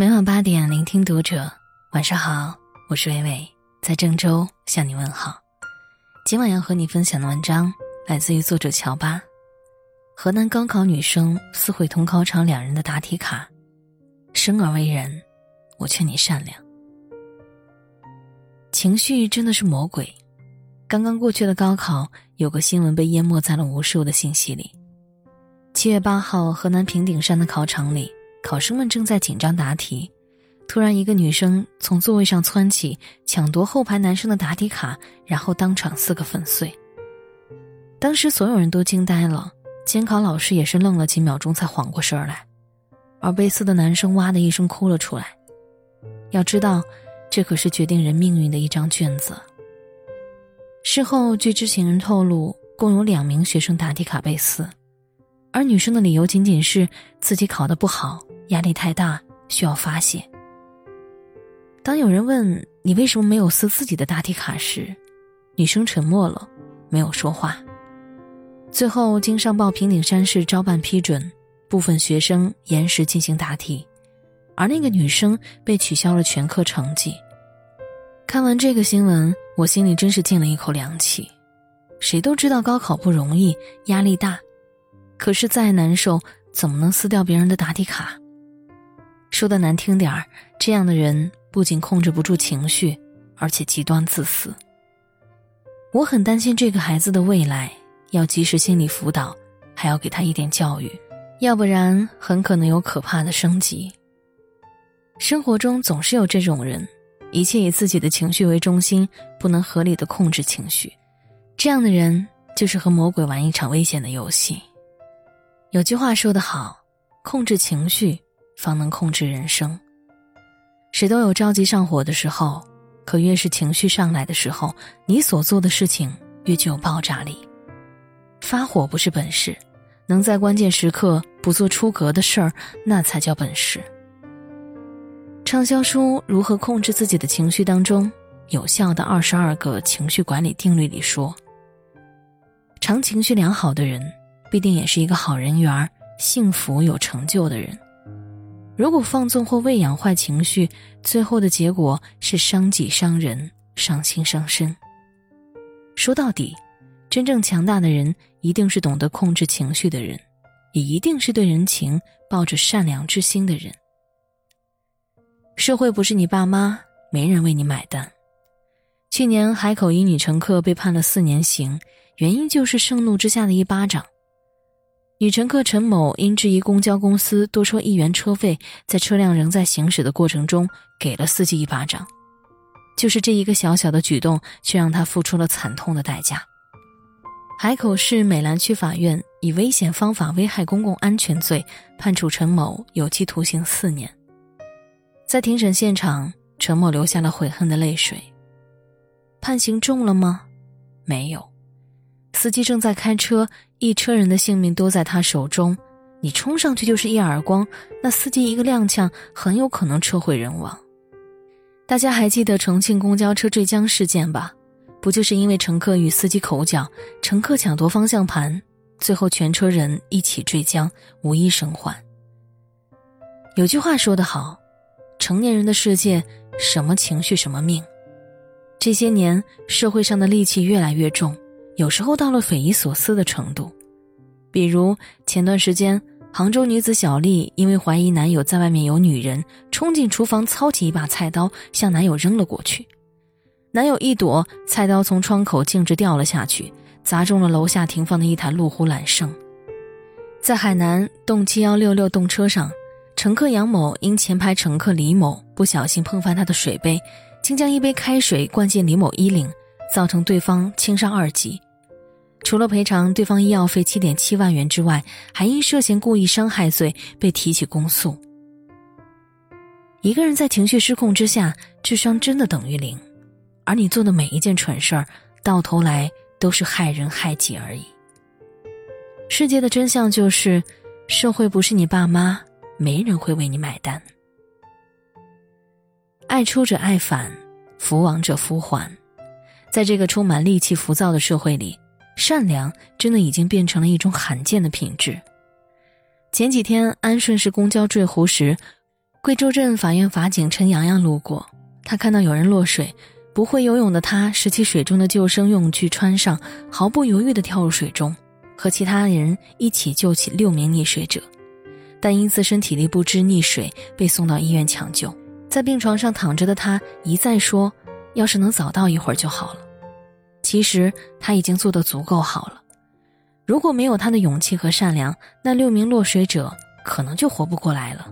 每晚八点，聆听读者。晚上好，我是伟伟，在郑州向你问好。今晚要和你分享的文章来自于作者乔巴。河南高考女生撕毁同考场两人的答题卡。生而为人，我劝你善良。情绪真的是魔鬼。刚刚过去的高考，有个新闻被淹没在了无数的信息里。七月八号，河南平顶山的考场里，考生们正在紧张答题。突然，一个女生从座位上窜起，抢夺后排男生的答题卡，然后当场撕个粉碎。当时所有人都惊呆了，监考老师也是愣了几秒钟才缓过神儿来，而被撕的男生哇的一声哭了出来。要知道，这可是决定人命运的一张卷子。事后，据知情人透露，共有两名学生答题卡被撕，而女生的理由仅仅是自己考得不好，压力太大，需要发泄。当有人问你为什么没有撕自己的答题卡时，女生沉默了，没有说话。最后经上报平顶山市招办批准，部分学生延时进行答题，而那个女生被取消了全科成绩。看完这个新闻，我心里真是进了一口凉气。谁都知道高考不容易，压力大，可是再难受，怎么能撕掉别人的答题卡？说的难听点儿，这样的人。不仅控制不住情绪，而且极端自私。我很担心这个孩子的未来，要及时心理辅导，还要给他一点教育，要不然很可能有可怕的升级。生活中总是有这种人，一切以自己的情绪为中心，不能合理的控制情绪。这样的人就是和魔鬼玩一场危险的游戏。有句话说得好，控制情绪，方能控制人生。谁都有着急上火的时候，可越是情绪上来的时候，你所做的事情越具有爆炸力。发火不是本事，能在关键时刻不做出格的事儿，那才叫本事。畅销书《如何控制自己的情绪》当中，有效的二十二个情绪管理定律里说，常情绪良好的人，必定也是一个好人缘、幸福有成就的人。如果放纵或喂养坏情绪，最后的结果是伤己伤人、伤心伤身。说到底，真正强大的人一定是懂得控制情绪的人，也一定是对人情抱着善良之心的人。社会不是你爸妈，没人为你买单。去年海口一女乘客被判了四年刑，原因就是盛怒之下的一巴掌。女乘客陈某因质疑公交公司多收一元车费，在车辆仍在行驶的过程中给了司机一巴掌，就是这一个小小的举动，却让她付出了惨痛的代价。海口市美兰区法院以危险方法危害公共安全罪判处陈某有期徒刑四年。在庭审现场，陈某流下了悔恨的泪水。判刑重了吗？没有。司机正在开车，一车人的性命都在他手中，你冲上去就是一耳光，那司机一个踉跄，很有可能车毁人亡。大家还记得重庆公交车坠江事件吧？不就是因为乘客与司机口角，乘客抢夺方向盘，最后全车人一起坠江，无一生还。有句话说得好，成年人的世界，什么情绪什么命。这些年，社会上的戾气越来越重。有时候到了匪夷所思的程度，比如前段时间，杭州女子小丽因为怀疑男友在外面有女人，冲进厨房操起一把菜刀向男友扔了过去，男友一躲，菜刀从窗口径直掉了下去，砸中了楼下停放的一台路虎揽胜。在海南动七幺六六动车上，乘客杨某因前排乘客李某不小心碰翻他的水杯，竟将一杯开水灌进李某衣领，造成对方轻伤二级。除了赔偿对方医药费七点七万元之外，还因涉嫌故意伤害罪被提起公诉。一个人在情绪失控之下，智商真的等于零，而你做的每一件蠢事儿，到头来都是害人害己而已。世界的真相就是，社会不是你爸妈，没人会为你买单。爱出者爱返，福往者福还，在这个充满戾气、浮躁的社会里。善良真的已经变成了一种罕见的品质。前几天，安顺市公交坠湖时，贵州镇法院法警陈洋洋路过，他看到有人落水，不会游泳的他拾起水中的救生用具穿上，毫不犹豫地跳入水中，和其他人一起救起六名溺水者，但因自身体力不支溺水，被送到医院抢救。在病床上躺着的他一再说：“要是能早到一会儿就好了。”其实他已经做得足够好了。如果没有他的勇气和善良，那六名落水者可能就活不过来了。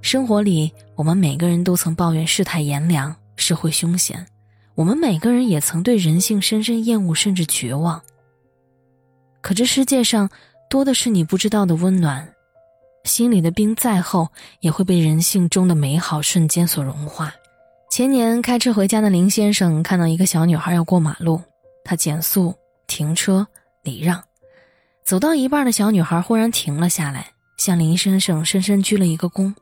生活里，我们每个人都曾抱怨世态炎凉、社会凶险，我们每个人也曾对人性深深厌恶，甚至绝望。可这世界上多的是你不知道的温暖，心里的冰再厚，也会被人性中的美好瞬间所融化。前年开车回家的林先生看到一个小女孩要过马路，他减速停车礼让，走到一半的小女孩忽然停了下来，向林先生深深鞠了一个躬。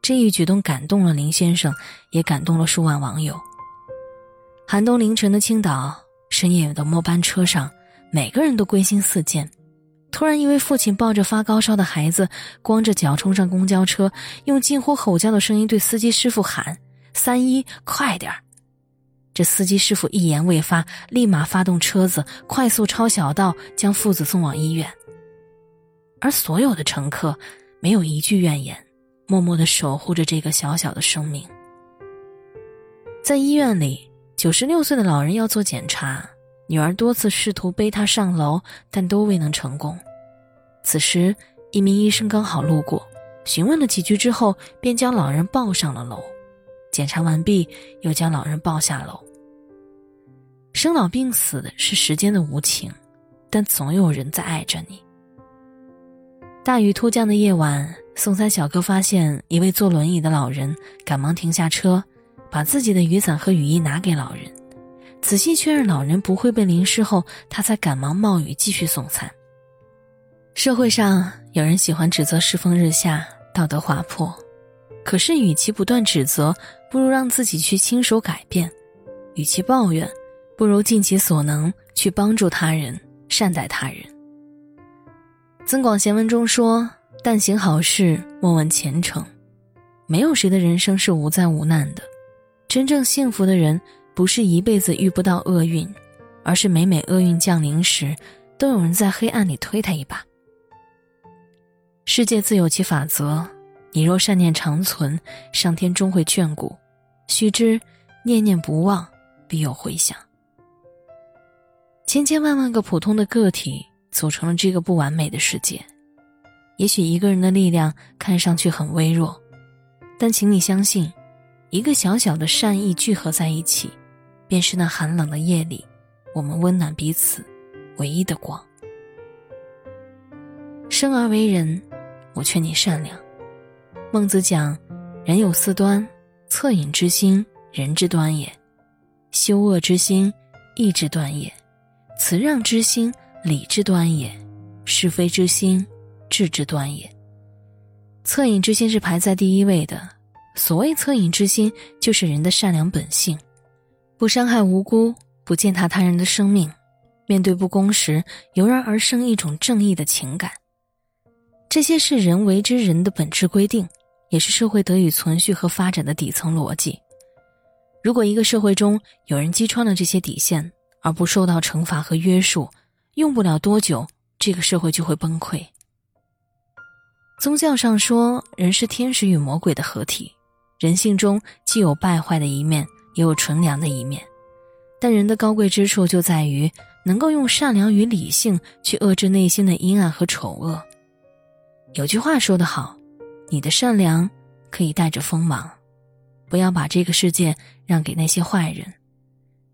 这一举动感动了林先生，也感动了数万网友。寒冬凌晨的青岛，深夜的末班车上，每个人都归心似箭。突然，一位父亲抱着发高烧的孩子，光着脚冲上公交车，用近乎吼叫的声音对司机师傅喊：“三一，快点儿！”这司机师傅一言未发，立马发动车子，快速超小道将父子送往医院。而所有的乘客，没有一句怨言。默默的守护着这个小小的生命。在医院里，九十六岁的老人要做检查，女儿多次试图背他上楼，但都未能成功。此时，一名医生刚好路过，询问了几句之后，便将老人抱上了楼。检查完毕，又将老人抱下楼。生老病死是时间的无情，但总有人在爱着你。大雨突降的夜晚。送餐小哥发现一位坐轮椅的老人，赶忙停下车，把自己的雨伞和雨衣拿给老人。仔细确认老人不会被淋湿后，他才赶忙冒雨继续送餐。社会上有人喜欢指责世风日下、道德滑坡，可是与其不断指责，不如让自己去亲手改变；与其抱怨，不如尽其所能去帮助他人、善待他人。《增广贤文》中说。但行好事，莫问前程。没有谁的人生是无灾无难的。真正幸福的人，不是一辈子遇不到厄运，而是每每厄运降临时，都有人在黑暗里推他一把。世界自有其法则，你若善念长存，上天终会眷顾。须知，念念不忘，必有回响。千千万万个普通的个体，组成了这个不完美的世界。也许一个人的力量看上去很微弱，但请你相信，一个小小的善意聚合在一起，便是那寒冷的夜里，我们温暖彼此唯一的光。生而为人，我劝你善良。孟子讲：“人有四端，恻隐之心，人之端也；羞恶之心，义之端也；辞让之心，礼之端也；是非之心。”智之端也。恻隐之心是排在第一位的。所谓恻隐之心，就是人的善良本性，不伤害无辜，不践踏他人的生命，面对不公时，油然而生一种正义的情感。这些是人为之人的本质规定，也是社会得以存续和发展的底层逻辑。如果一个社会中有人击穿了这些底线，而不受到惩罚和约束，用不了多久，这个社会就会崩溃。宗教上说，人是天使与魔鬼的合体，人性中既有败坏的一面，也有纯良的一面。但人的高贵之处就在于能够用善良与理性去遏制内心的阴暗和丑恶。有句话说得好：“你的善良可以带着锋芒，不要把这个世界让给那些坏人。”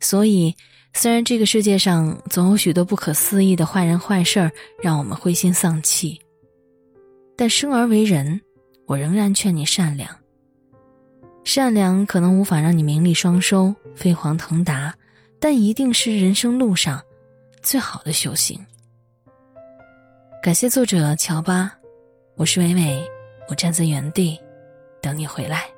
所以，虽然这个世界上总有许多不可思议的坏人坏事儿，让我们灰心丧气。但生而为人，我仍然劝你善良。善良可能无法让你名利双收、飞黄腾达，但一定是人生路上最好的修行。感谢作者乔巴，我是伟伟，我站在原地等你回来。